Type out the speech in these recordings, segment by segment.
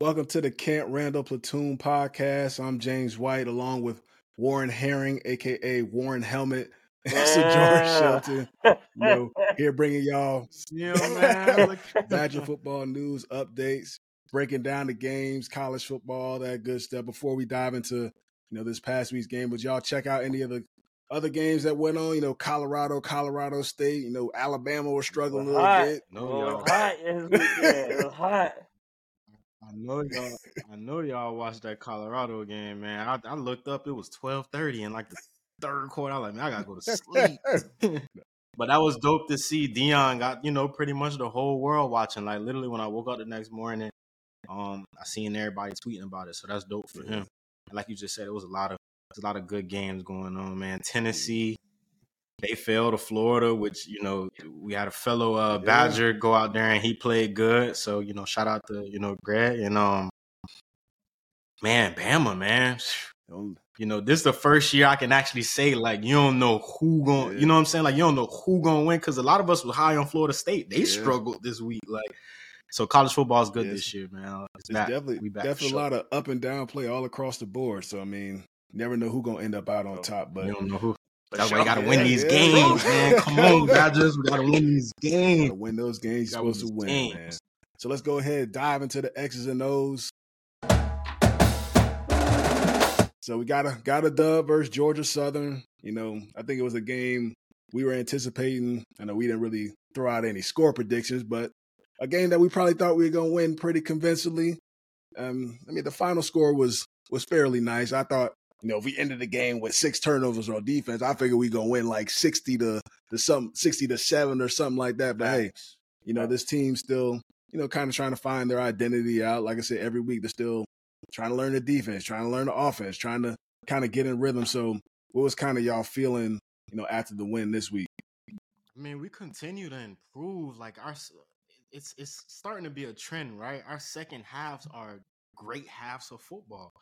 Welcome to the Camp Randall Platoon podcast. I'm James White along with Warren Herring, aka Warren Helmet. That's Yeah. George Shelton. You know, here bringing y'all Yeah, man. Look- Badger football news updates, breaking down the games, college football, all that good stuff. Before we dive into you know this past week's game, would y'all check out any of the other games that went on? You know, Colorado, Colorado State. You know, Alabama was struggling a little hot. bit. It No, was hot this. It was hot. I know y'all. I know y'all watched that Colorado game, man. I, I looked up; it was twelve thirty in like the third quarter. I was like, man, I gotta go to sleep. but that was dope to see. Deion got you know pretty much the whole world watching. Like literally, when I woke up the next morning, um, I seen everybody tweeting about it. So that's dope for him. And like you just said, it was a lot of a lot of good games going on, man. Tennessee. They fell to Florida, which you know we had a fellow uh, Badger go out there and he played good. So you know, shout out to you know Greg and um, man, Bama, man. You know, this is the first year I can actually say like you don't know who going. Yeah. You know what I'm saying? Like you don't know who going to win because a lot of us were high on Florida State. They Yeah. struggled this week. Like so, college football is good Yes. this year, man. It's It's back. definitely we back definitely sure. a lot of up and down play all across the board. So I mean, never know who gonna end up out on Oh, top. But you don't know who. For That's why sure. you got to Yeah, win these yeah. games, man. Come on, Badgers. We got to win these games. to win those games, you're Gotta win supposed to win, man. So let's go ahead dive into the X's and O's. So we got a got a dub versus Georgia Southern. You know, I think it was a game we were anticipating. I know we didn't really throw out any score predictions, but a game that we probably thought we were gonna win pretty convincingly. Um, I mean, the final score was was fairly nice. I thought, you know, if we ended the game with six turnovers on defense, I figured we gonna win like sixty to to some sixty to seven or something like that. But hey, you know, this team's still, you know, kind of trying to find their identity out. Like I said, every week they're still trying to learn the defense, trying to learn the offense, trying to kind of get in rhythm. So, what was kind of y'all feeling, you know, after the win this week? I mean, we continue to improve. Like our, it's it's starting to be a trend, right? Our second halves are great halves of football.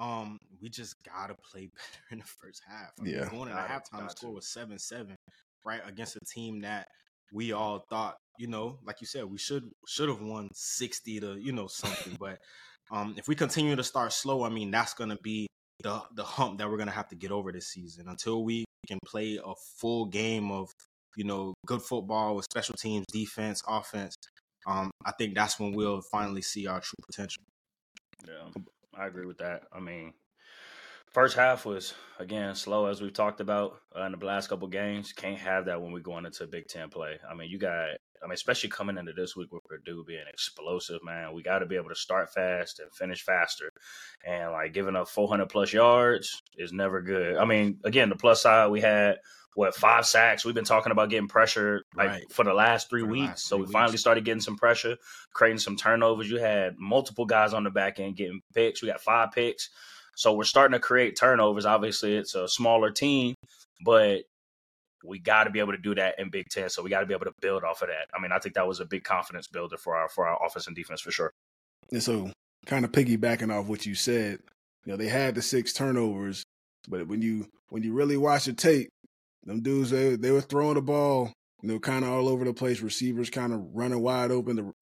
Um, we just gotta play better in the first half. I mean, Yeah. going into halftime, the score was seven seven, right, against a team that we all thought, you know, like you said, we should should have won sixty to you know something. but um, if we continue to start slow, I mean, that's gonna be the the hump that we're gonna have to get over this season until we can play a full game of you know good football with special teams, defense, offense. Um, I think that's when we'll finally see our true potential. Yeah, I agree with that. I mean, first half was again slow as we've talked about uh, in the last couple games. Can't have that when we're going into a Big Ten play. I mean, you got. I mean, especially coming into this week with Purdue being explosive, man. We got to be able to start fast and finish faster, and like giving up 400 plus yards is never good. I mean, again, the plus side we had what five sacks. We've been talking about getting pressure like Right. for the last three the weeks. last so three we finally started getting some pressure, creating some turnovers. You had multiple guys on the back end getting picks. We got five picks. So we're starting to create turnovers. Obviously, it's a smaller team, but we got to be able to do that in Big Ten. So we got to be able to build off of that. I mean, I think that was a big confidence builder for our for our offense and defense for sure. And so, kind of piggybacking off what you said, you know, they had the six turnovers, but when you when you really watch the tape, them dudes they they were throwing the ball, you know, kind of all over the place. Receivers kind of running wide open. The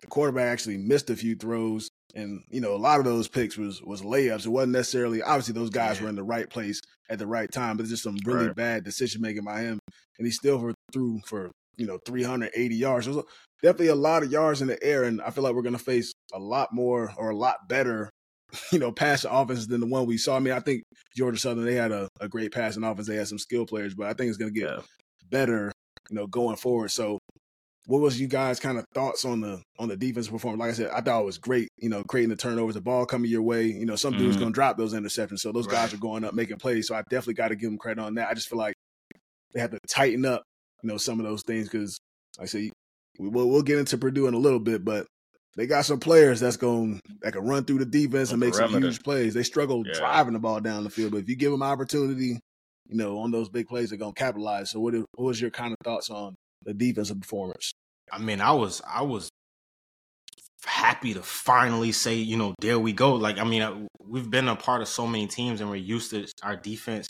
the quarterback actually missed a few throws, and you know, a lot of those picks was was layups. It wasn't necessarily obviously those guys Yeah. were in the right place at the right time, but it's just some really Right. bad decision making by him, and he still for, threw for you know 380 yards. So definitely a lot of yards in the air, and I feel like we're going to face a lot more or a lot better, you know, passing offenses than the one we saw. I mean, I think Georgia Southern they had a, a great passing offense. They had some skill players, but I think it's going to get Yeah. better, you know, going forward. So, what was you guys kind of thoughts on the on the defensive performance? Like I said, I thought it was great. You know, creating the turnovers, the ball coming your way. You know, some dudes Mhm. going to drop those interceptions, so those guys are going up making plays. So I definitely got to give them credit on that. I just feel like they have to tighten up, you know, some of those things because, like I say, we, we'll, we'll get into Purdue in a little bit, but they got some players that's going that can run through the defense and make some huge plays. They struggle Yeah. driving the ball down the field, but if you give them opportunity, you know, on those big plays, they're going to capitalize. So, what, is- what was your kind of thoughts on the defensive performance? I mean, I was I was happy to finally say, you know, there we go. Like, I mean, I- we've been a part of so many teams, and we're used to our defense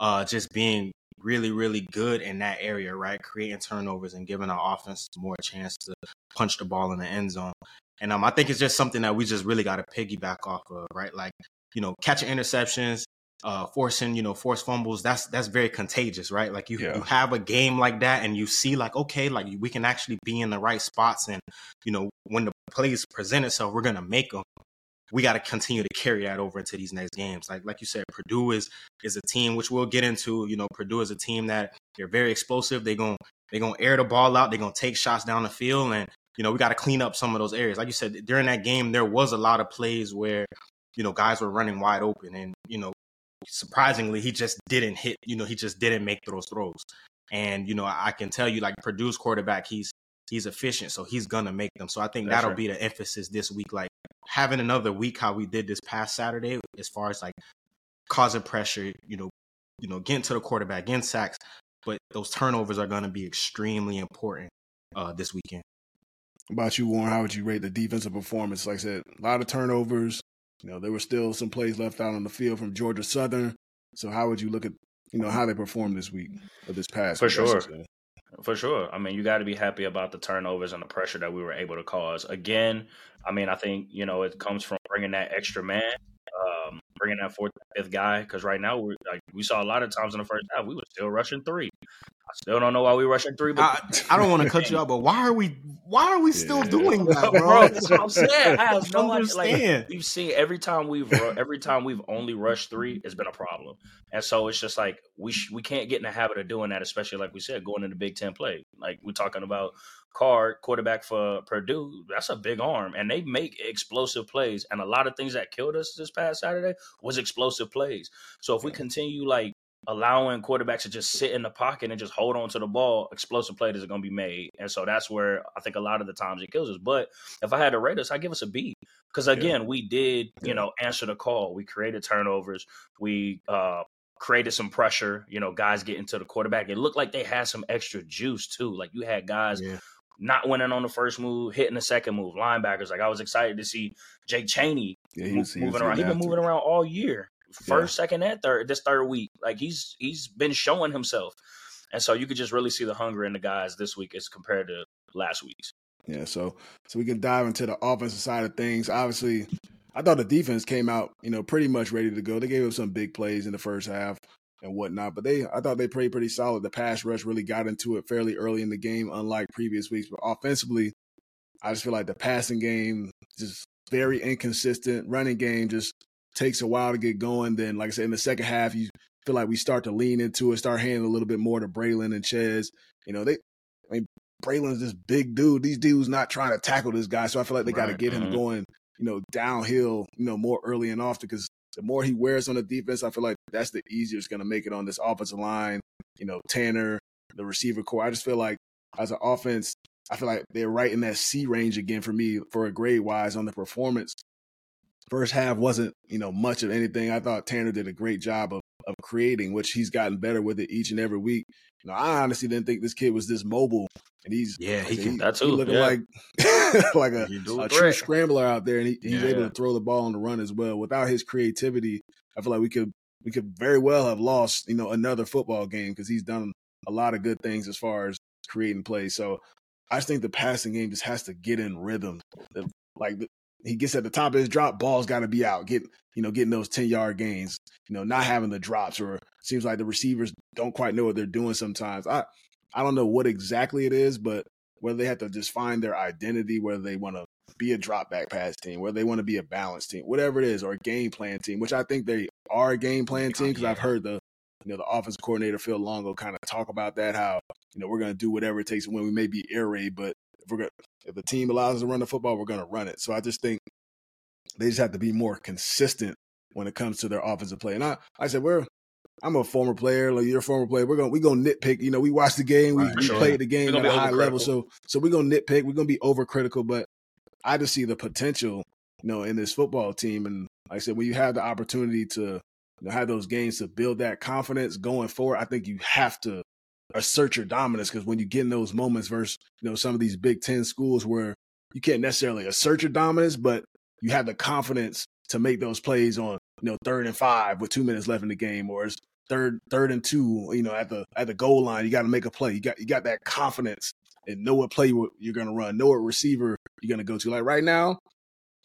uh, just being really, really good in that area, right? Creating turnovers and giving our offense more chance to punch the ball in the end zone. And um, I think it's just something that we just really got to piggyback off of, right? Like, you know, catching interceptions, uh, forcing, you know, force fumbles. That's that's very contagious, right? Like you, yeah. you have a game like that, and you see, like, okay, like we can actually be in the right spots, and you know, when the plays present itself, we're gonna make them we got to continue to carry that over into these next games. Like like you said, Purdue is is a team which we'll get into. You know, Purdue is a team that they're very explosive. They're going they're gonna air the ball out. They're gonna take shots down the field, and you know we got to clean up some of those areas. Like you said, during that game, there was a lot of plays where you know guys were running wide open, and you know surprisingly he just didn't hit. You know he just didn't make those throws. And you know I can tell you, like Purdue's quarterback, he's he's efficient, so he's gonna make them. So I think That's that'll right. be the emphasis this week. Like having another week how we did this past Saturday, as far as like causing pressure, you know, you know, getting to the quarterback, getting sacks, but those turnovers are going to be extremely important uh, this weekend. About you, Warren, how would you rate the defensive performance? Like I said, a lot of turnovers. You know, there were still some plays left out on the field from Georgia Southern. So, how would you look at you know how they performed this week or this past? For sure, for sure. I mean, you got to be happy about the turnovers and the pressure that we were able to cause. Again, I mean, I think you know it comes from bringing that extra man, um, bringing that fourth, fifth guy. Because right now, we like we saw a lot of times in the first half, we were still rushing three. I still don't know why we rushing three. But I, I don't want to cut you off, but why are we? Why are we still yeah. doing that, bro? bro that's what I'm saying. I have no idea. Like, we've seen every time we've every time we've only rushed three, it's been a problem, and so it's just like we sh- we can't get in the habit of doing that, especially like we said, going into Big Ten play. Like we're talking about Card, quarterback for Purdue, that's a big arm, and they make explosive plays. And a lot of things that killed us this past Saturday was explosive plays. So if we continue like allowing quarterbacks to just sit in the pocket and just hold on to the ball, explosive plays are going to be made. And so that's where I think a lot of the times it kills us. But if I had to rate us, I give us a B because again, yeah. we did you know answer the call. We created turnovers. We uh, created some pressure. You know, guys getting to the quarterback. It looked like they had some extra juice too. Like you had guys. Yeah not winning on the first move, hitting the second move. Linebackers, like I was excited to see Jake Chaney yeah, he was, he moving around. He's been moving around all year, first, yeah. second, and third. This third week, like he's he's been showing himself, and so you could just really see the hunger in the guys this week as compared to last week's. Yeah, so so we can dive into the offensive side of things. Obviously, I thought the defense came out, you know, pretty much ready to go. They gave up some big plays in the first half and whatnot. But they, I thought they played pretty solid. The pass rush really got into it fairly early in the game, unlike previous weeks. But offensively, I just feel like the passing game just very inconsistent. Running game just takes a while to get going. Then, like I said, in the second half, you feel like we start to lean into it, start handing a little bit more to Braelon and Chez. You know, they, I mean, Braelon's this big dude. These dudes not trying to tackle this guy, so I feel like they right. got to get him mm-hmm. going. You know, downhill. You know, more early and often because the more he wears on the defense, I feel like that's the easier it's going to make it on this offensive line. You know, Tanner, the receiver core. I just feel like as an offense, I feel like they're right in that C range again for me for a grade wise on the performance. First half wasn't, you know, much of anything. I thought Tanner did a great job of of creating, which he's gotten better with it each and every week. You know, I honestly didn't think this kid was this mobile, and he's yeah, he can he, that too. He looking yeah. like like a, a true scrambler out there, and he, he's yeah. able to throw the ball on the run as well. Without his creativity, I feel like we could we could very well have lost, you know, another football game because he's done a lot of good things as far as creating plays. So I just think the passing game just has to get in rhythm. Like he gets at the top of his drop, ball's got to be out, get you know, getting those ten yard gains. You know, not having the drops, or seems like the receivers don't quite know what they're doing sometimes. I I don't know what exactly it is, but whether they have to just find their identity, whether they want to be a drop back pass team, whether they want to be a balanced team, whatever it is, or a game plan team, which I think they are a game plan team because I've heard the you know the offense coordinator Phil Longo kind of talk about that how you know we're going to do whatever it takes when. We may be air raid, but if we're gonna, if the team allows us to run the football, we're going to run it. So I just think they just have to be more consistent when it comes to their offensive play. And I, I said, we're I'm a former player, like you're a former player. We're gonna we gonna nitpick. You know, we watch the game, we, right, we sure. played the game at a high level, so so we're gonna nitpick. We're gonna be overcritical, but I just see the potential, you know, in this football team. And like I said, when you have the opportunity to you know, have those games to build that confidence going forward, I think you have to assert your dominance because when you get in those moments versus you know some of these Big Ten schools where you can't necessarily assert your dominance, but you have the confidence to make those plays on you know third and five with two minutes left in the game, or it's third third and two, you know, at the at the goal line, you got to make a play. You got you got that confidence and know what play you're going to run, know what receiver you're going to go to. Like right now,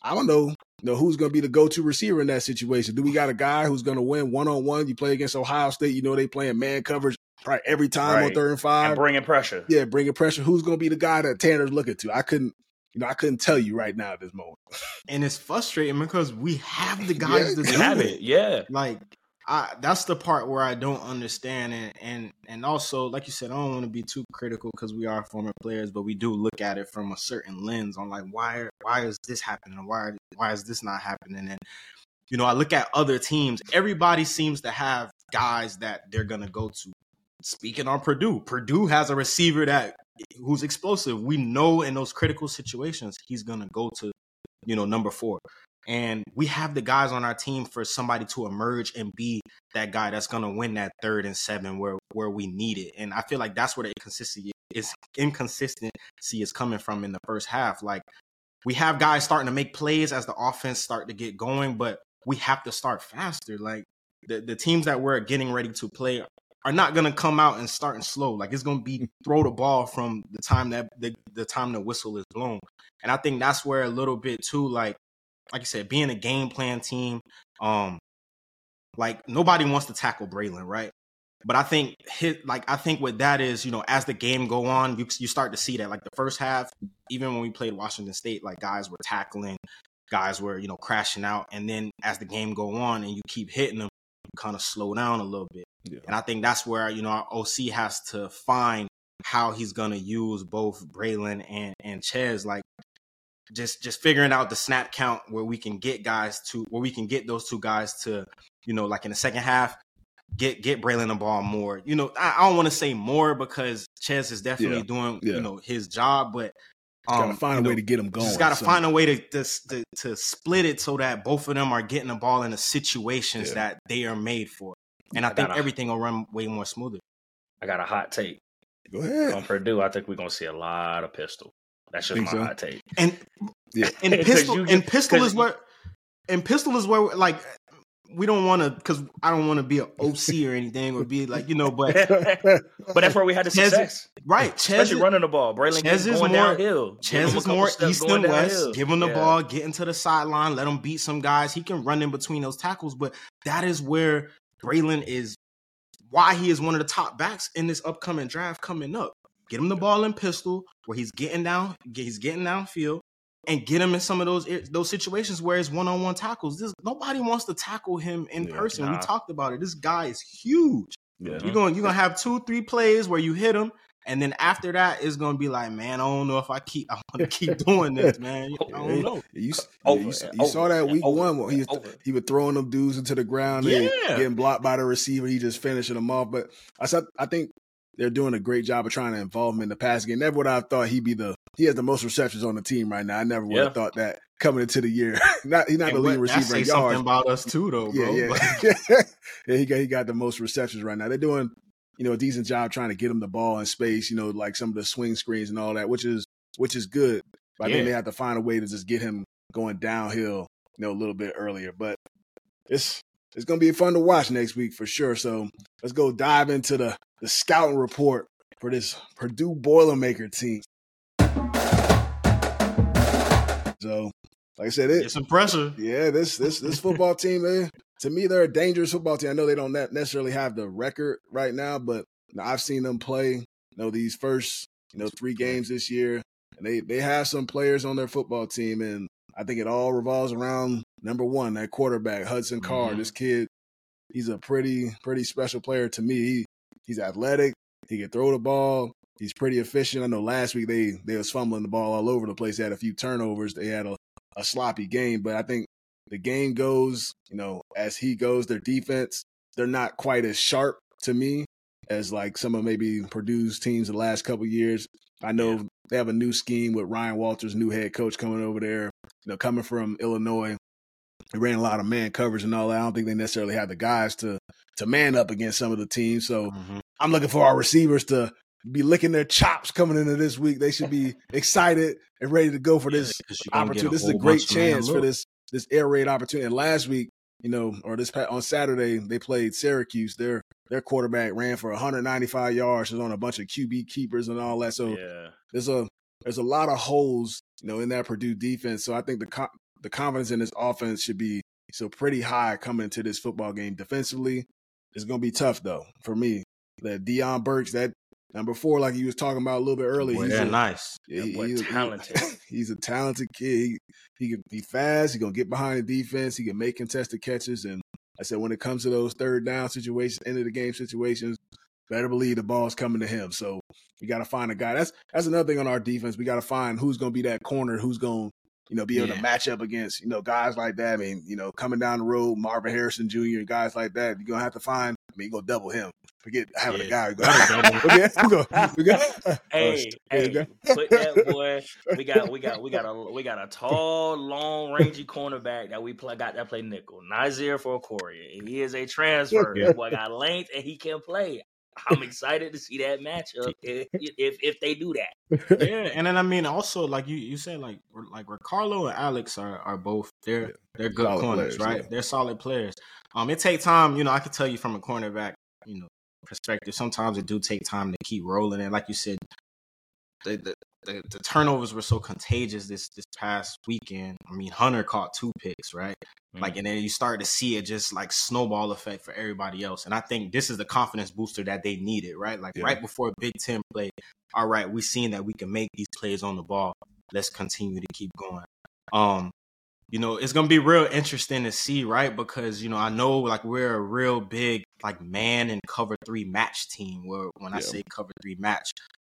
I don't know, you know who's going to be the go-to receiver in that situation. Do we got a guy who's going to win one on one? You play against Ohio State, you know they playing man coverage probably every time right. on third and five, and bringing pressure. Yeah, bringing pressure. Who's going to be the guy that Tanner's looking to? I couldn't. You know, I couldn't tell you right now at this moment. and it's frustrating because we have the guys yeah, to have it. Yeah. Like I that's the part where I don't understand and and and also like you said I don't want to be too critical because we are former players but we do look at it from a certain lens on like why why is this happening why why is this not happening and you know I look at other teams everybody seems to have guys that they're gonna go to speaking on Purdue Purdue has a receiver that who's explosive we know in those critical situations he's gonna go to you know number 4 and we have the guys on our team for somebody to emerge and be that guy that's to win that third and seven where where we need it. And I feel like that's where the inconsistency is inconsistency is coming from in the first half. Like we have guys starting to make plays as the offense start to get going, but we have to start faster. Like the, the teams that we're getting ready to play are not going to come out and starting slow. Like it's going to be throw the ball from the time that the, the time the whistle is blown. And I think that's where a little bit too, like like I said, being a game plan team, um, like nobody wants to tackle Braelon, right? But I think hit like I think what that is, you know, as the game go on, you you start to see that. Like the first half, even when we played Washington State, like guys were tackling, guys were you know crashing out, and then as the game go on and you keep hitting them, you kind of slow down a little bit. Yeah. And I think that's where you know our OC has to find how he's gonna use both Braelon and and Chez. Like just just figuring out the snap count where we can get guys to where we can get those two guys to, you know, like in the second half, get get Braelon the ball more. You know, I, I don't want to say more because Chez is definitely yeah. doing yeah. you know his job, but um, gotta find a know, way to get them going. Just gotta so. find a way to, to, to to split it so that both of them are getting the ball in the situations yeah. that they are made for, and I, I think a, everything will run way more smoother. I got a hot take. Go ahead. On Purdue, I think we're gonna see a lot of pistol. That's just my so? hot take. And yeah, and pistol and pistol is where and pistol is where like we don't want to because I don't want to be an OC or anything or be like you know, but but that's where we had the success, right? Especially running the ball. Braelon Chez is going more, downhill. Chez is more east and west. Downhill. Give him the yeah. ball, get into the sideline, let him beat some guys. He can run in between those tackles, but that is where Braelon is. Why he is one of the top backs in this upcoming draft coming up. Get him the ball in pistol where he's getting down, he's getting downfield, and get him in some of those those situations where it's one on one tackles. This nobody wants to tackle him in yeah, person. Nah. We talked about it. This guy is huge. Yeah. You're going you're gonna have two three plays where you hit him, and then after that it's gonna be like, man, I don't know if I keep I want to keep doing this, man. Oh, I don't know. You, yeah, you, you saw that week over, one. He was, he was throwing them dudes into the ground, yeah. getting blocked by the receiver. He just finishing them off. But I said I think they're doing a great job of trying to involve him in the passing game. Never would I have thought he'd be the he has the most receptions on the team right now. I never would yeah. have thought that coming into the year. not he's not and the leading receiver in yards. Something about us too, though, bro. Yeah, yeah, yeah. He got he got the most receptions right now. They're doing you know a decent job trying to get him the ball in space. You know, like some of the swing screens and all that, which is which is good. But yeah. I think they have to find a way to just get him going downhill, you know, a little bit earlier. But it's it's gonna be fun to watch next week for sure. So let's go dive into the the scouting report for this Purdue Boilermaker team. So, like I said, it, it's impressive. Yeah, this this this football team, they, to me, they're a dangerous football team. I know they don't necessarily have the record right now, but you know, I've seen them play. You know, these first you know three games this year, and they they have some players on their football team, and I think it all revolves around number one, that quarterback Hudson Card. Mm-hmm. This kid, he's a pretty pretty special player to me. He, he's athletic. He can throw the ball. He's pretty efficient. I know last week they they was fumbling the ball all over the place. They had a few turnovers. They had a, a sloppy game, but I think the game goes, you know, as he goes. Their defense, they're not quite as sharp to me as like some of maybe Purdue's teams the last couple years. I know yeah. they have a new scheme with Ryan Walters, new head coach coming over there. You know, coming from Illinois, they ran a lot of man coverage and all that. I don't think they necessarily have the guys to to man up against some of the teams. So mm-hmm. I'm looking for our receivers to be licking their chops coming into this week. They should be excited and ready to go for this yeah, opportunity. This is a great chance for this this air raid opportunity. And last week, you know, or this on Saturday, they played Syracuse. They're their quarterback ran for 195 yards, was on a bunch of QB keepers and all that. So Yeah. there's a there's a lot of holes, you know, in that Purdue defense. So I think the co- the confidence in this offense should be so pretty high coming into this football game. Defensively, it's gonna be tough though for me. That Deion Burks, that number four, like he was talking about a little bit earlier, Boy, he's a, nice. yeah, boy he's, talented. he's a talented kid. He, he can be fast. He gonna get behind the defense. He can make contested catches. And I said when it comes to those third down situations, end of the game situations, better believe the ball's coming to him. So we got to find a guy. That's that's another thing on our defense. We got to find who's gonna be that corner. Who's gonna you know be able Yeah. to match up against you know guys like that. I mean you know coming down the road, Marvin Harrison Jr. guys like that. You're gonna have to find. I mean, you gonna double him. Forget having a guy. Who go, okay, we go, we go, Hey, Oh, hey, put that boy. We got, we got, we got a, we got a tall, long, rangy cornerback that we play, got that play nickel. Nyzier Fourqurean. He is a transfer. Yeah. That boy got length and he can play. I'm excited to see that matchup if if, if they do that. yeah, and then I mean also like you you said like like Ricardo and Alex are are both they're Yeah. they're good Solid corners, players, right? yeah. They're solid players. Um, it take time, you know. I can tell you from a cornerback, you know, perspective. Sometimes it do take time to keep rolling, and like you said, the the, the, the turnovers were so contagious this this past weekend. I mean, Hunter caught two picks, right? Like, and then you start to see it just like snowball effect for everybody else. And I think this is the confidence booster that they needed, right? Like Yeah. right before Big Ten play, all right, we seen that we can make these plays on the ball. Let's continue to keep going. Um, you know, it's gonna be real interesting to see, right? Because you know, I know like we're a real big like man and cover three match team. Where when I say cover three match,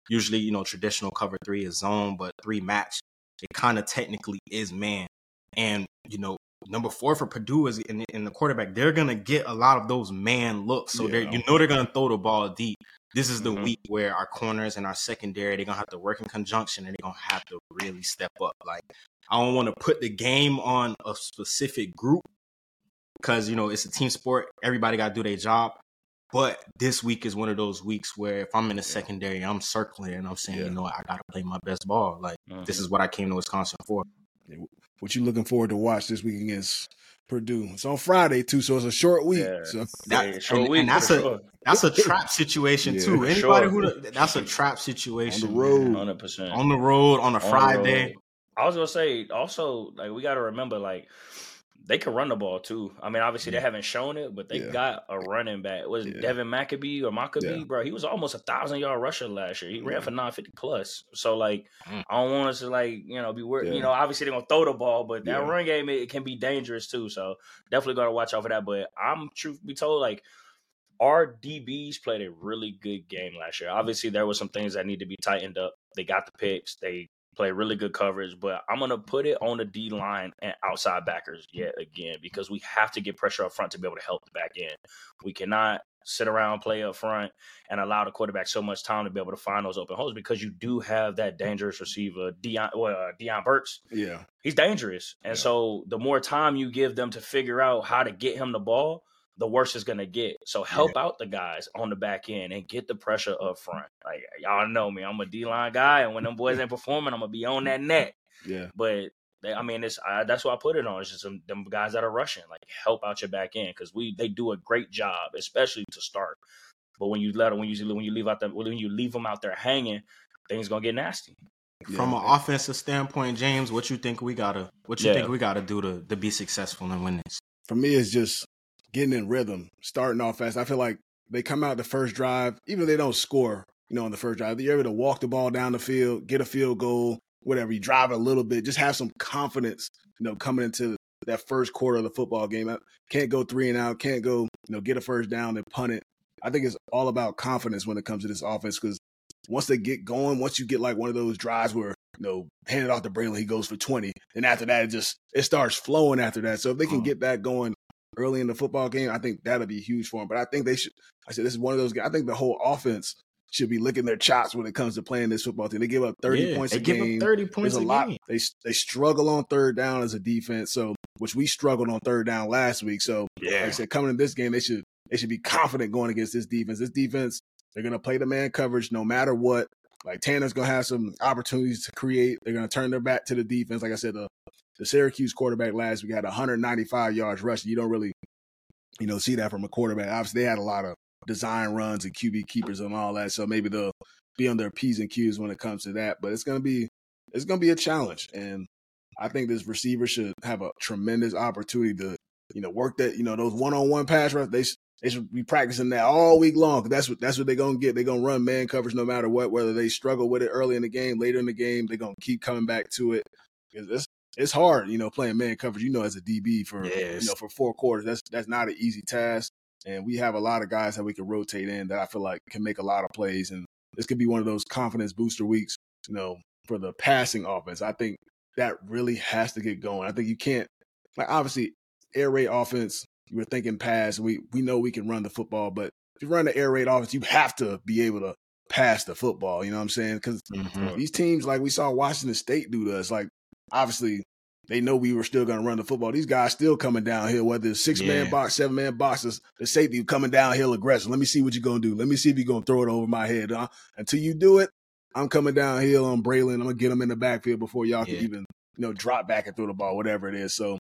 usually you know traditional cover three is zone, but three match it kind of technically is man. And you know, number four for Purdue is in, in the quarterback. They're gonna get a lot of those man looks, so they're you know they're gonna throw the ball deep. This is the Mhm. week where our corners and our secondary they're gonna have to work in conjunction and they're gonna have to really step up. Like I don't want to put the game on a specific group because you know it's a team sport. Everybody got to do their job. But this week is one of those weeks where if I'm in the secondary, I'm circling and I'm saying, Yeah. you know, I got to play my best ball. Like Mhm. this is what I came to Wisconsin for. What you looking forward to watch this week against Purdue? It's on Friday too, so it's a short week. Yeah. So That- Yeah, short and- week and that's a- sure. That's a trap situation Yeah, too. Anybody sure. who that's a trap situation On the road. hundred percent on the road on a On the Friday. Road. I was gonna say also like we got to remember like they can run the ball too. I mean, obviously they haven't shown it, but they Yeah. got a running back. Was it Yeah. Devin Mockobee or Mockobee, Yeah. bro? He was almost a thousand yard rusher last year. He ran Yeah. for nine fifty plus. So like, Mm. I don't want us to like you know be worried. Yeah. You know, obviously they're gonna throw the ball, but that Yeah. run game it, it can be dangerous too. So definitely gotta watch out for that. But I'm truth be told, like our DBs played a really good game last year. Obviously, there were some things that need to be tightened up. They got the picks. They play really good coverage, but I'm gonna put it on the D line and outside backers yet again because we have to get pressure up front to be able to help the back end. We cannot sit around play up front and allow the quarterback so much time to be able to find those open holes because you do have that dangerous receiver, Deion, well, uh, Deion Burks. yeah, He's dangerous, and Yeah. so the more time you give them to figure out how to get him the ball, the worse it's gonna get. So help out the guys on the back end and get the pressure up front. Like y'all know me, I'm a D line guy, and when them boys ain't performing, I'm gonna be on that net. yeah, But they, I mean, it's I, that's what I put it on. It's just some, them guys that are rushing, like help out your back end because we they do a great job, especially to start. But when you let them, when you when you leave out them, when you leave them out there hanging, things gonna get nasty. From an offensive standpoint, James, what you think we gotta what you Yeah. think we gotta do to to be successful and win this? for me, it's just getting in rhythm, starting off fast. I feel like they come out the first drive, even if they don't score, you know, on the first drive, you're able to walk the ball down the field, get a field goal, whatever. You drive a little bit, just have some confidence, you know, coming into that first quarter of the football game. I can't go three and out, can't go, you know, get a first down and punt it. I think it's all about confidence when it comes to this offense because once they get going, once you get like one of those drives where you know, hand it off to Braylon, he goes for 20. And after that, it just it starts flowing after that. So if they can Oh. get that going early in the football game, I think that'll be huge for them. But I think they should I said this is one of those guys. I think the whole offense should be licking their chops when it comes to playing this football team. They give up 30 Yeah, points they a give game. up 30 points There's a a lot. game. They they struggle on third down as a defense. So which we struggled on third down last week. So like I said, coming in this game, they should they should be confident going against this defense. This defense, they're gonna play the man coverage no matter what. Like Tanner's gonna have some opportunities to create. They're gonna turn their back to the defense. Like I said, the the Syracuse quarterback last week had 195 yards rushing. You don't really, you know, see that from a quarterback. Obviously, they had a lot of design runs and QB keepers and all that. So maybe they'll be on their P's and Q's when it comes to that. But it's gonna be it's gonna be a challenge. And I think this receiver should have a tremendous opportunity to, you know, work that, you know, those one on one pass rush. They they should be practicing that all week long. That's what that's what they're gonna get. They're gonna run man coverage no matter what, whether they struggle with it early in the game, later in the game, they're gonna keep coming back to it. It's it's hard, you know, playing man coverage, you know, as a DB for yes. you know for four quarters. That's that's not an easy task. And we have a lot of guys that we can rotate in that I feel like can make a lot of plays. And this could be one of those confidence booster weeks, you know, for the passing offense. I think that really has to get going. I think you can't like obviously air raid offense, you were thinking pass, we we know we can run the football, but if you run the air raid offense, you have to be able to pass the football. You know what I'm saying? Because mm-hmm. these teams, like we saw Washington State do to us, like obviously they know we were still going to run the football. These guys still coming downhill, whether it's six man box, seven man boxes, the safety coming downhill aggressive. Let me see what you're going to do. Let me see if you're going to throw it over my head. Huh? Until you do it, I'm coming downhill on Braelon. I'm going to get him in the backfield before y'all yeah. can even, you know, drop back and throw the ball, whatever it is. So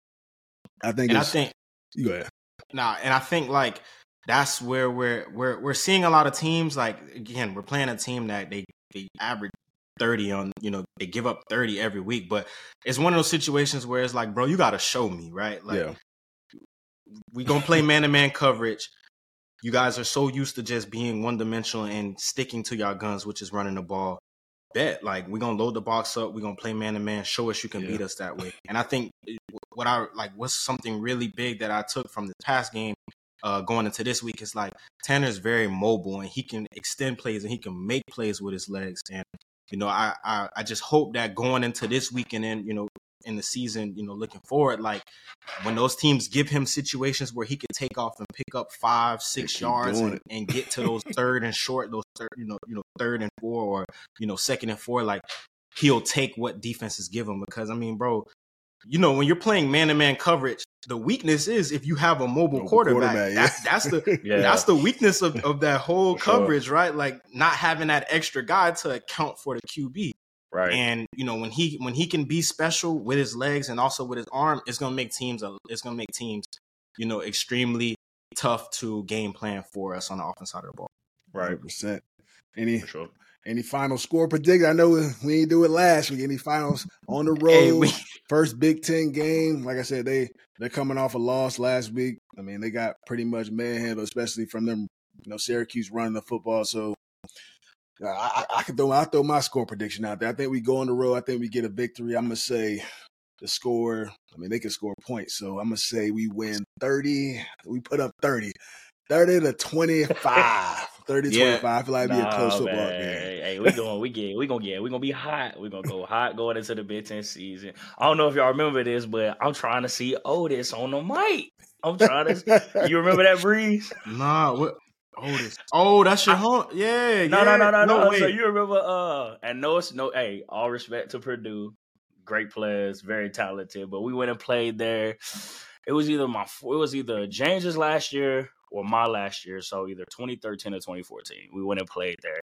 I think, and I think, you go ahead. Nah, and I think like that's where we're we're we're seeing a lot of teams like again, we're playing a team that they they average 30 on, you know, they give up 30 every week. But it's one of those situations where it's like, bro, you gotta show me, right? Like yeah. we gonna play man to man coverage. You guys are so used to just being one dimensional and sticking to your guns, which is running the ball. Bet like we're gonna load the box up, we're gonna play man to man, show us you can yeah. beat us that way. And I think eh, what I like what's something really big that I took from the past game uh, going into this week is like Tanner's very mobile and he can extend plays and he can make plays with his legs. And you know, I, I, I just hope that going into this week and you know, in the season, you know, looking forward, like when those teams give him situations where he can take off and pick up five, six yards and, and, get to those third and short, those third, you know, you know, third and four or, you know, second and four, like he'll take what defenses give him. Because I mean, bro, you know, when you're playing man to man coverage, the weakness is if you have a mobile, mobile quarterback. quarterback yeah. that, that's the yeah. that's the weakness of, of that whole coverage, sure. right? Like not having that extra guy to account for the QB. Right. And you know, when he when he can be special with his legs and also with his arm, it's gonna make teams it's gonna make teams, you know, extremely tough to game plan for us on the offense side of the ball. Right. percent Any sure. Any final score predict? I know we didn't do it last week. Any finals on the road? Hey, we... First Big Ten game. Like I said, they they're coming off a loss last week. I mean, they got pretty much manhandled, especially from them. You know, Syracuse running the football. So I, I, I could throw I throw my score prediction out there. I think we go on the road. I think we get a victory. I'm gonna say the score. I mean, they can score points. So I'm gonna say we win 30. We put up 30. 30 to 25. 30 yeah. 25. I feel like it'd be a close football man. game. Hey, we going we get we gonna get we gonna be hot. We're gonna go hot going into the Big Ten season. I don't know if y'all remember this, but I'm trying to see Otis on the mic. I'm trying to you remember that breeze? Nah, what Otis. Oh, that's your home. Yeah, no, yeah. no, no, no, no. no. So you remember? Uh, and no, it's no. Hey, all respect to Purdue, great players, very talented. But we went and played there. It was either my, it was either James's last year or my last year, so either 2013 or 2014. We went and played there.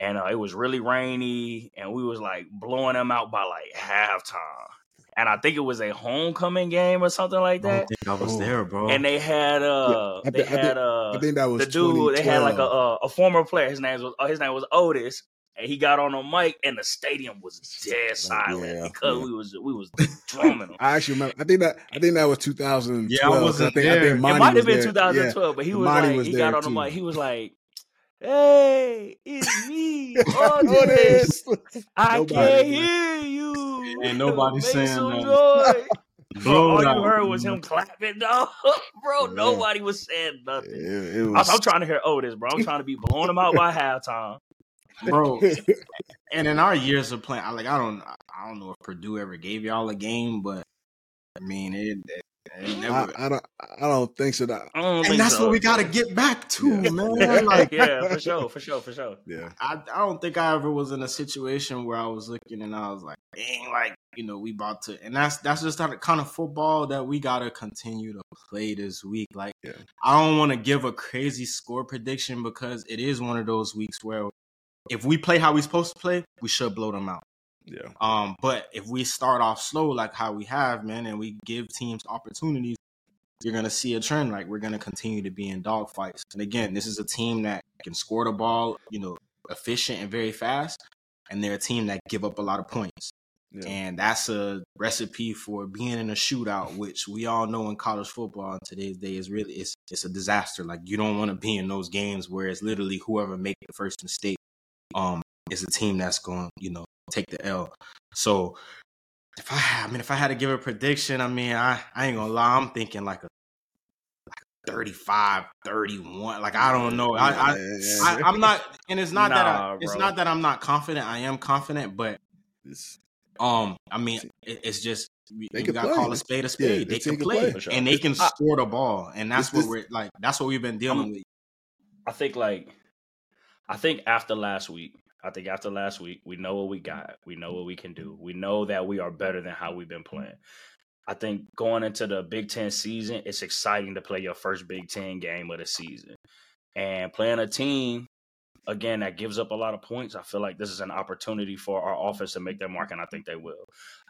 And uh, it was really rainy, and we was like blowing them out by like halftime. And I think it was a homecoming game or something like that. I think I was there, bro. And they had uh, yeah, they had uh, I think that was the dude. They had like a, a, a former player. His name was uh, his name was Otis, and he got on the mic, and the stadium was dead silent yeah, because yeah. we was we was drumming. I actually remember. I think that I think that was 2012. Yeah, I wasn't I think, there. I think it might have been 2012, yeah. but he was Monty like was he got on the mic. He was like, "Hey, it's me, Otis. I can't hear you. And nobody saying that. Bro, all you heard was him clapping, dog. bro, nobody was saying nothing. It, it was... I'm trying to hear Otis, bro. I'm trying to be blowing him out by halftime bro. and in our years of playing, I like I don't I don't know if Purdue ever gave y'all a game, but I mean it. it, it never, I, I, don't. I don't think so. That, and that's so. what we got to get back to, yeah. man. Like, yeah, for sure, for sure, for sure. Yeah, I, I don't think I ever was in a situation where I was looking and I was like, dang, like you know, we about to, and that's that's just the kind of football that we got to continue to play this week. Like, yeah. I don't want to give a crazy score prediction because it is one of those weeks where if we play how we supposed to play, we should blow them out. Yeah. Um, but if we start off slow like how we have, man, and we give teams opportunities, you're going to see a trend. Like we're going to continue to be in dogfights. And again, this is a team that can score the ball, you know, efficient and very fast. And they're a team that give up a lot of points. Yeah. And that's a recipe for being in a shootout, which we all know in college football in today's day is really it's it's a disaster. Like you don't want to be in those games where it's literally whoever make the first mistake um is a team that's going, you know, take the L. So if I, I mean, if I had to give a prediction, I mean, I, I ain't gonna lie, I'm thinking like a, like 35, 31. Like I don't know. I, I, I am not, and it's not nah, that I, it's not that I'm not confident. I am confident, but um, I mean, it, it's just they you got to call a spade a spade. Yeah, they can play, play. and they can score the ball, and that's what we're like. That's what we've been dealing I'm, with. I think like, I think after last week, I think after last week, we know what we got. We know what we can do. We know that we are better than how we've been playing. I think going into the Big Ten season, it's exciting to play your first Big Ten game of the season. And playing a team, again, that gives up a lot of points, I feel like this is an opportunity for our offense to make their mark, and I think they will.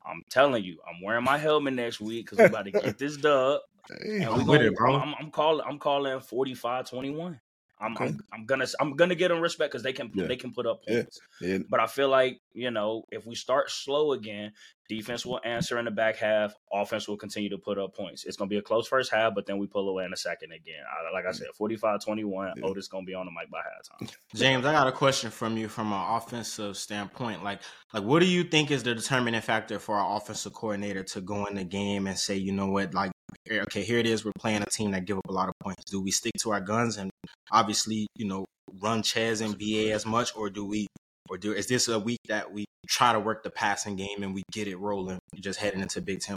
I'm telling you, I'm wearing my helmet next week because we're about to get this dub. Hey, I'm, gonna, it, I'm, I'm, calling. I'm calling 45-21. I'm, okay. I'm, I'm gonna I'm gonna get them respect because they can yeah. they can put up points. Yeah. Yeah. But I feel like you know if we start slow again, defense will answer in the back half. Offense will continue to put up points. It's gonna be a close first half, but then we pull away in the second again. I, like I said, 45-21. Yeah. Otis gonna be on the mic by halftime. James, I got a question from you from an offensive standpoint. Like like what do you think is the determining factor for our offensive coordinator to go in the game and say, you know what, like Eh, okay, here it is. We're playing a team that give up a lot of points. Do we stick to our guns and obviously, you know, run Chez and BA as much, or do we, or do is this a week that we try to work the passing game and we get it rolling, just heading into Big Ten?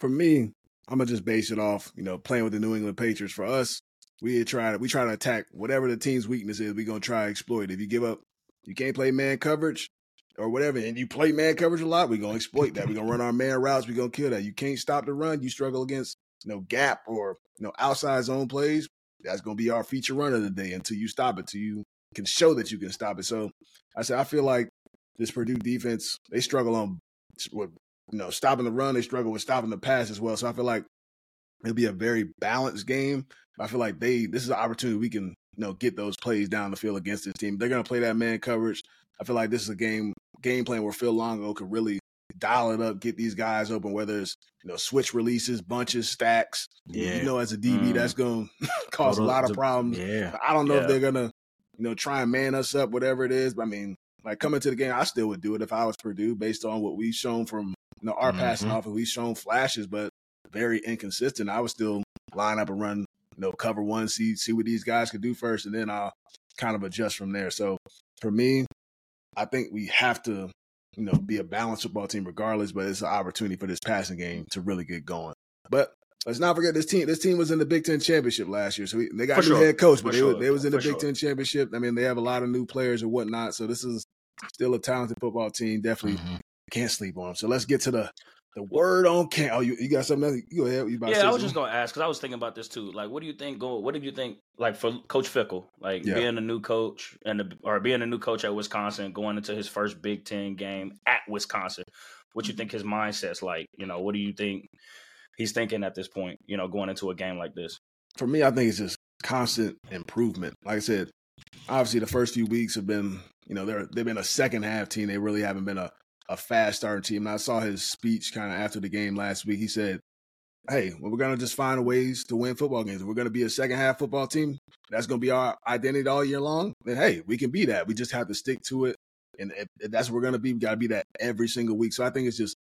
For me, I'm gonna just base it off, you know, playing with the New England Patriots. For us, we try to we try to attack whatever the team's weakness is. We're gonna try to exploit. It. If you give up, you can't play man coverage or whatever, and you play man coverage a lot, we're gonna exploit that. We're gonna run our man routes. We're gonna kill that. You can't stop the run. You struggle against you know, gap or you know outside zone plays, that's to be our feature run of the day until you stop it, until you can show that you can stop it. So I said I feel like this Purdue defense they struggle on with you know stopping the run, they struggle with stopping the pass as well. So I feel like it'll be a very balanced game. I feel like they this is an opportunity we can you know get those plays down the field against this team. They're going to play that man coverage. I feel like this is a game game plan where Phil Longo could really dial it up, get these guys open, whether it's you know switch releases, bunches, stacks. Yeah, you know, as a DB, mm. that's going to cause a lot of problems. Yeah, I don't know yeah. if they're gonna you know try and man us up, whatever it is. But I mean, like coming to the game, I still would do it if I was Purdue, based on what we've shown from you know our mm-hmm. passing off, and we've shown flashes, but very inconsistent. I would still line up and run, you know, cover one, see see what these guys could do first, and then I'll kind of adjust from there. So for me, I think we have to you know, be a balanced football team regardless, but it's an opportunity for this passing game to really get going. But let's not forget this team. This team was in the Big Ten championship last year, so we, they got for a new sure. head coach, but they, sure. they was in the for Big sure. Ten championship. I mean, they have a lot of new players and whatnot. So this is still a talented football team. Definitely mm-hmm. can't sleep on them. So let's get to the the word on Cam. Oh, you, you got something? Else? You go ahead. You yeah, I was just gonna ask because I was thinking about this too. Like, what do you think? Go. What did you think? Like for Coach Fickell, like yeah. being a new coach and or being a new coach at Wisconsin, going into his first Big Ten game at Wisconsin. What you think his mindset's like? You know, what do you think he's thinking at this point? You know, going into a game like this. For me, I think it's just constant improvement. Like I said, obviously the first few weeks have been, you know, they're they've been a second half team. They really haven't been a a fast starting team. And I saw his speech kind of after the game last week. He said, Hey, well, we're going to just find ways to win football games. We're going to be a second half football team. That's going to be our identity all year long. Then, hey, we can be that. We just have to stick to it. And if that's what we're going to be. We got to be that every single week. So I think it's just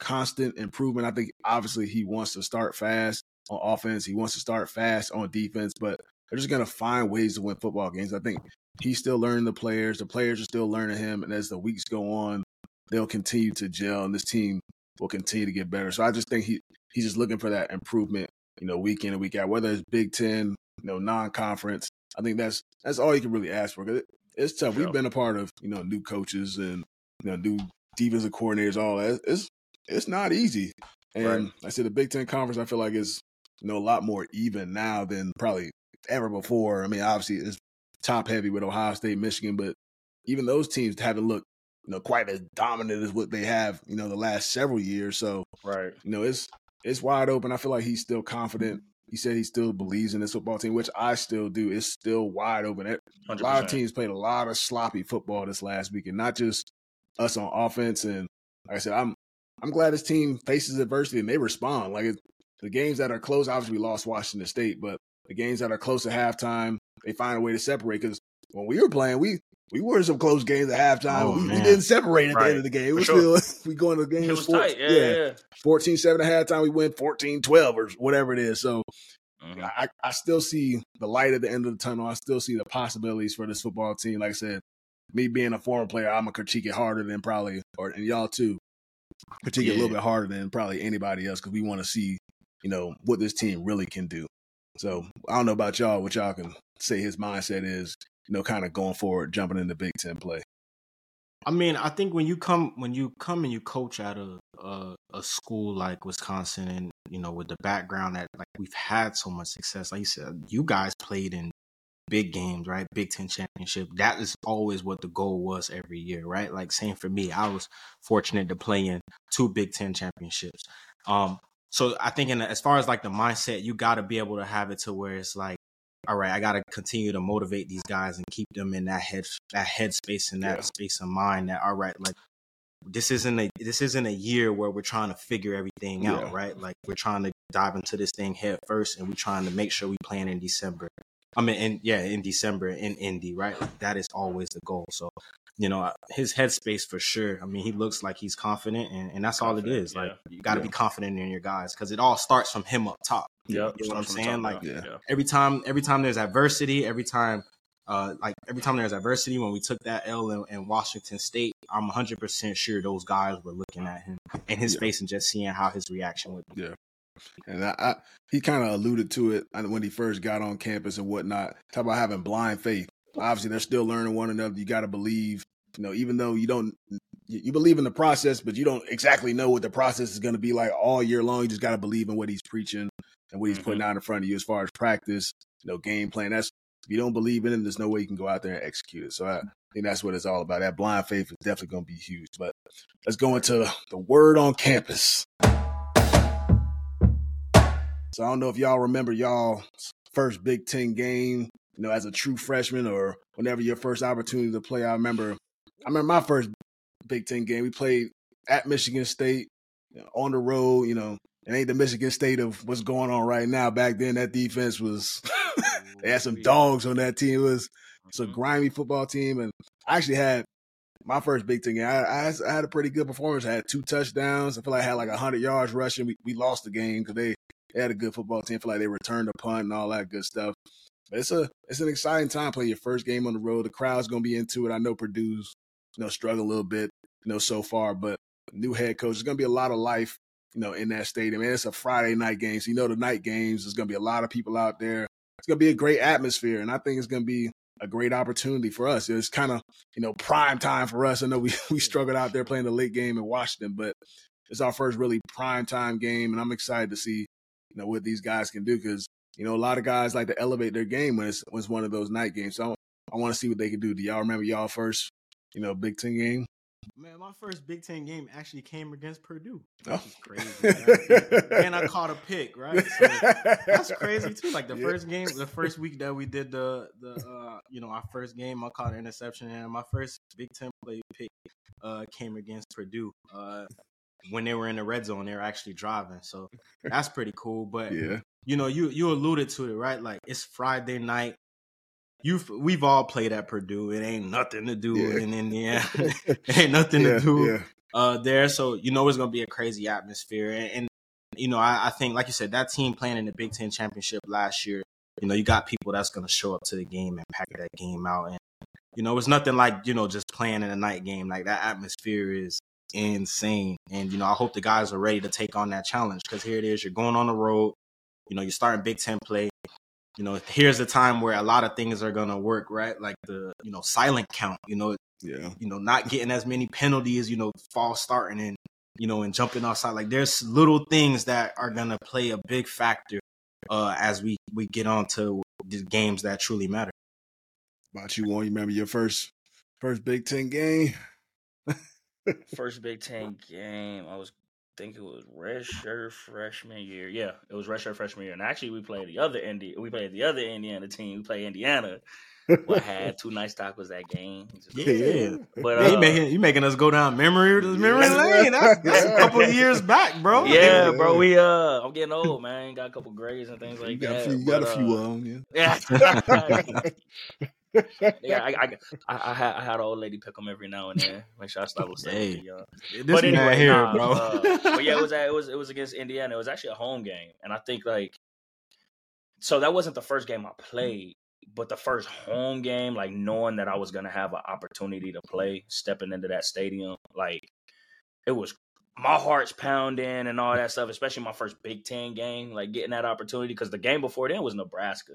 constant improvement. I think obviously he wants to start fast on offense. He wants to start fast on defense, but they're just going to find ways to win football games. I think he's still learning the players. The players are still learning him. And as the weeks go on, they'll continue to gel and this team will continue to get better. So I just think he he's just looking for that improvement, you know, week in and week out, whether it's Big Ten, you know, non-conference. I think that's that's all you can really ask for. Cause it's tough. We've been a part of you know new coaches and you know new defensive coordinators. All that it's it's not easy. And right. I said the Big Ten conference, I feel like is you know a lot more even now than probably ever before. I mean, obviously it's top heavy with Ohio State, Michigan, but even those teams haven't looked you know, quite as dominant as what they have, you know, the last several years. So, right, you know, it's it's wide open. I feel like he's still confident mm-hmm. he said he still believes in this football team, which I still do. It's still wide open. A 100%. lot of teams played a lot of sloppy football this last week, and not just us on offense. And like I said, I'm I'm glad this team faces adversity and they respond. Like it, the games that are close, obviously we lost Washington State, but the games that are close at halftime, they find a way to separate. Because when we were playing, we we were in some close games at halftime. Oh, we, we didn't separate at the end of the game. We sure. still we go into the game. It was four- tight. Yeah, yeah. 14 7 at halftime. We win 14 12 or whatever it is. So Mhm. I, I still see the light at the end of the tunnel. I still see the possibilities for this football team. Like I said, me being a former player, I'm gonna critique it harder than probably, or and y'all too, critique it a little bit harder than probably anybody else because we want to see, you know, what this team really can do. So I don't know about y'all, what y'all can say his mindset is, you know, kind of going forward, jumping into Big Ten play. I mean, I think when you come when you come and you coach at a a, a school like Wisconsin, and you know, with the background that like we've had so much success, like you said, you guys played in big games, right? Big Ten championship. That is always what the goal was every year, right? Like same for me. I was fortunate to play in two Big Ten championships. Um, so I think in the, as far as like the mindset, you got to be able to have it to where it's like, all right, I got to continue to motivate these guys and keep them in that head that headspace and that Yeah. space of mind. That all right, like this isn't a this isn't a year where we're trying to figure everything Yeah. out, right? Like we're trying to dive into this thing head first, and we're trying to make sure we plan in December. I mean, in, yeah, in December in Indy, right? Like that is always the goal. So, you know, his headspace for sure. I mean, he looks like he's confident, and, and that's all it is. Confident, is. Like you got to Yeah. be confident in your guys because it all starts from him up top. Yeah, You know what I'm Starts from the saying? Like. Yeah. every time every time there's adversity every time uh like every time there's adversity when we took that l in, in washington state i'm 100% sure those guys were looking at him and his Yeah. face and just seeing how his reaction would be Yeah. And I, I he kind of alluded to it uh, when he first got on campus and whatnot. Talk about having blind faith. Obviously, they're still learning one another. You got to believe, you know, even though you don't, you, believe in the process, but you don't exactly know what the process is going to be like all year long. You just got to believe in what he's preaching and what he's mm-hmm. putting out in front of you as far as practice, you know, game plan. That's if you don't believe in it, there's no way you can go out there and execute it. So I think that's what it's all about. That blind faith is definitely going to be huge. But let's go into the word on campus. So I don't know if y'all remember y'all first Big Ten game, you know, as a true freshman or whenever your first opportunity to play. I remember, I remember my first Big Ten game. We played at Michigan State you know, on the road. You know, it ain't the Michigan State of what's going on right now. Back then, that defense was they had some dogs on that team. It was it's a Mhm. grimy football team, and I actually had my first Big Ten game. I, I, I had a pretty good performance. I had two touchdowns. I feel like I had like hundred yards rushing. We we lost the game because they, they had a good football team. I feel like they returned a punt and all that good stuff. It's a it's an exciting time playing your first game on the road. The crowd's gonna be into it. I know Purdue's you know struggled a little bit you know so far, but new head coach. There's gonna be a lot of life you know in that stadium. And it's a Friday night game, so you know the night games. There's gonna be a lot of people out there. It's gonna be a great atmosphere, and I think it's gonna be a great opportunity for us. It's kind of you know prime time for us. I know we we struggled out there playing the late game in Washington, but it's our first really prime time game, and I'm excited to see you know what these guys can do because you know a lot of guys like to elevate their game when it's, when it's one of those night games. So I, want to see what they can do. Do y'all remember y'all first you know Big Ten game? man my first big ten game actually came against purdue Oh. is crazy and i caught a pick right so that's crazy too. Like the Yeah. first game, the first week that we did the the uh you know our first game, I caught an interception, and my first Big Ten play pick uh came against Purdue. Uh, when they were in the red zone, they were actually driving, so that's pretty cool. But Yeah, you know, you you alluded to it, right? Like it's Friday night. You've we've all played at Purdue. It ain't nothing to do Yeah. in Indiana. ain't nothing yeah, to do uh, there. So you know it's gonna be a crazy atmosphere, and, and you know I, I think, like you said, that team playing in the Big Ten championship last year. You know, you got people that's gonna show up to the game and pack that game out, and you know it's nothing like you know just playing in a night game. Like that atmosphere is insane, and you know I hope the guys are ready to take on that challenge because here it is, you're going on the road. You know, you're starting Big Ten play. You know, here's the time where a lot of things are gonna work, right? Like the you know silent count. You know, Yeah, you know, not getting as many penalties, you know, false starting and, you know, and jumping outside. Like there's little things that are gonna play a big factor uh as we we get on to the games that truly matter. about you, one. You remember your first first Big Ten game? First Big Ten game, I was think it was redshirt freshman year. Yeah, it was redshirt freshman year. And actually, we played the other Indi- We played the other Indiana team. We played Indiana. we had two nice tackles that game. Yeah, but uh, you making you making us go down memory memory lane. That's, that's a couple of years back, bro. Yeah, bro. We uh, I'm getting old, man. Got a couple grades and things like you got that. A few, you got a few uh, of them, yeah. yeah, I, I, I, I, had I had an old lady pick them every now and then. Make sure I stop with hey. But anyway, here, nah, bro. uh, but yeah, it was it was it was against Indiana. It was actually a home game, and I think like so that wasn't the first game I played, but the first home game, like knowing that I was gonna have an opportunity to play, stepping into that stadium, like it was my heart's pounding and all that stuff, especially my first Big Ten game, like getting that opportunity because the game before then was Nebraska.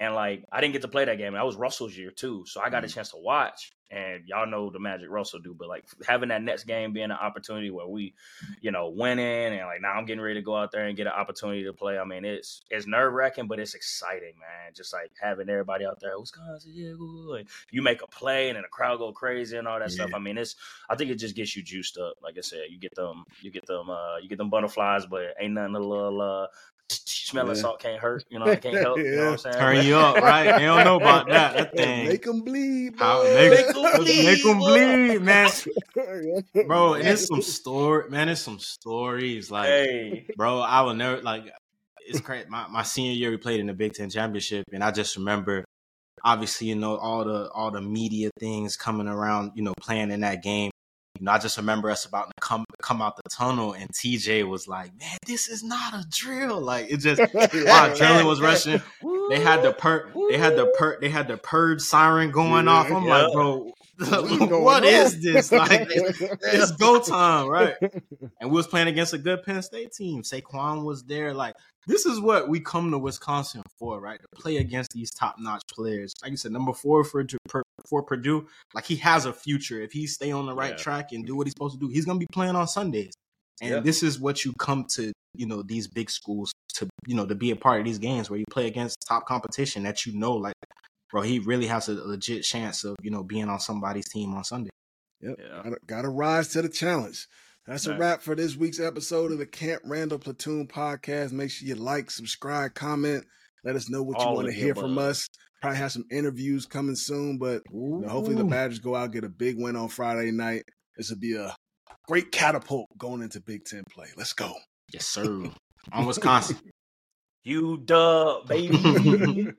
And like I didn't get to play that game. That was Russell's year too. So I got a mm. chance to watch. And y'all know the magic Russell do, but like having that next game being an opportunity where we, you know, went in and like now I'm getting ready to go out there and get an opportunity to play. I mean, it's it's nerve wracking, but it's exciting, man. Just like having everybody out there, Wisconsin, yeah, good. You make a play and then the crowd go crazy and all that yeah. stuff. I mean, it's I think it just gets you juiced up. Like I said, you get them, you get them, uh, you get them butterflies, but ain't nothing a little uh smelling yeah. salt can't hurt. You know, it can't help. yeah. You know what I'm saying? Turn you up, right? They don't know about that. That thing. Make them bleed. How, make, make them bleed. Make them bleed, man. bro, and it's some story, man. It's some stories. Like, hey. bro, I will never like. It's crazy. My my senior year, we played in the Big Ten championship, and I just remember, obviously, you know, all the all the media things coming around, you know, playing in that game. You know, I just remember us about to come come out the tunnel, and TJ was like, "Man, this is not a drill." Like it just, my adrenaline was rushing. They had the per, they had the per, they had the purge siren going yeah, off. I'm yeah. like, bro, what is this? Like, it's, it's go time, right? And we was playing against a good Penn State team. Saquon was there. Like, this is what we come to Wisconsin for, right? To play against these top notch players. Like you said, number four for for Purdue, like he has a future if he stay on the right yeah. track and do what he's supposed to do. He's gonna be playing on Sundays, and yeah. this is what you come to, you know, these big schools to, you know, to be a part of these games where you play against top competition that you know, like, bro, he really has a legit chance of, you know, being on somebody's team on Sunday. Yep, yeah. gotta, gotta rise to the challenge. That's a wrap for this week's episode of the Camp Randall Platoon podcast. Make sure you like, subscribe, comment. Let us know what All you want to hear from us. Probably have some interviews coming soon, but you know, hopefully the Badgers go out get a big win on Friday night. This will be a great catapult going into Big Ten play. Let's go. Yes, sir. on Wisconsin. You dub, baby.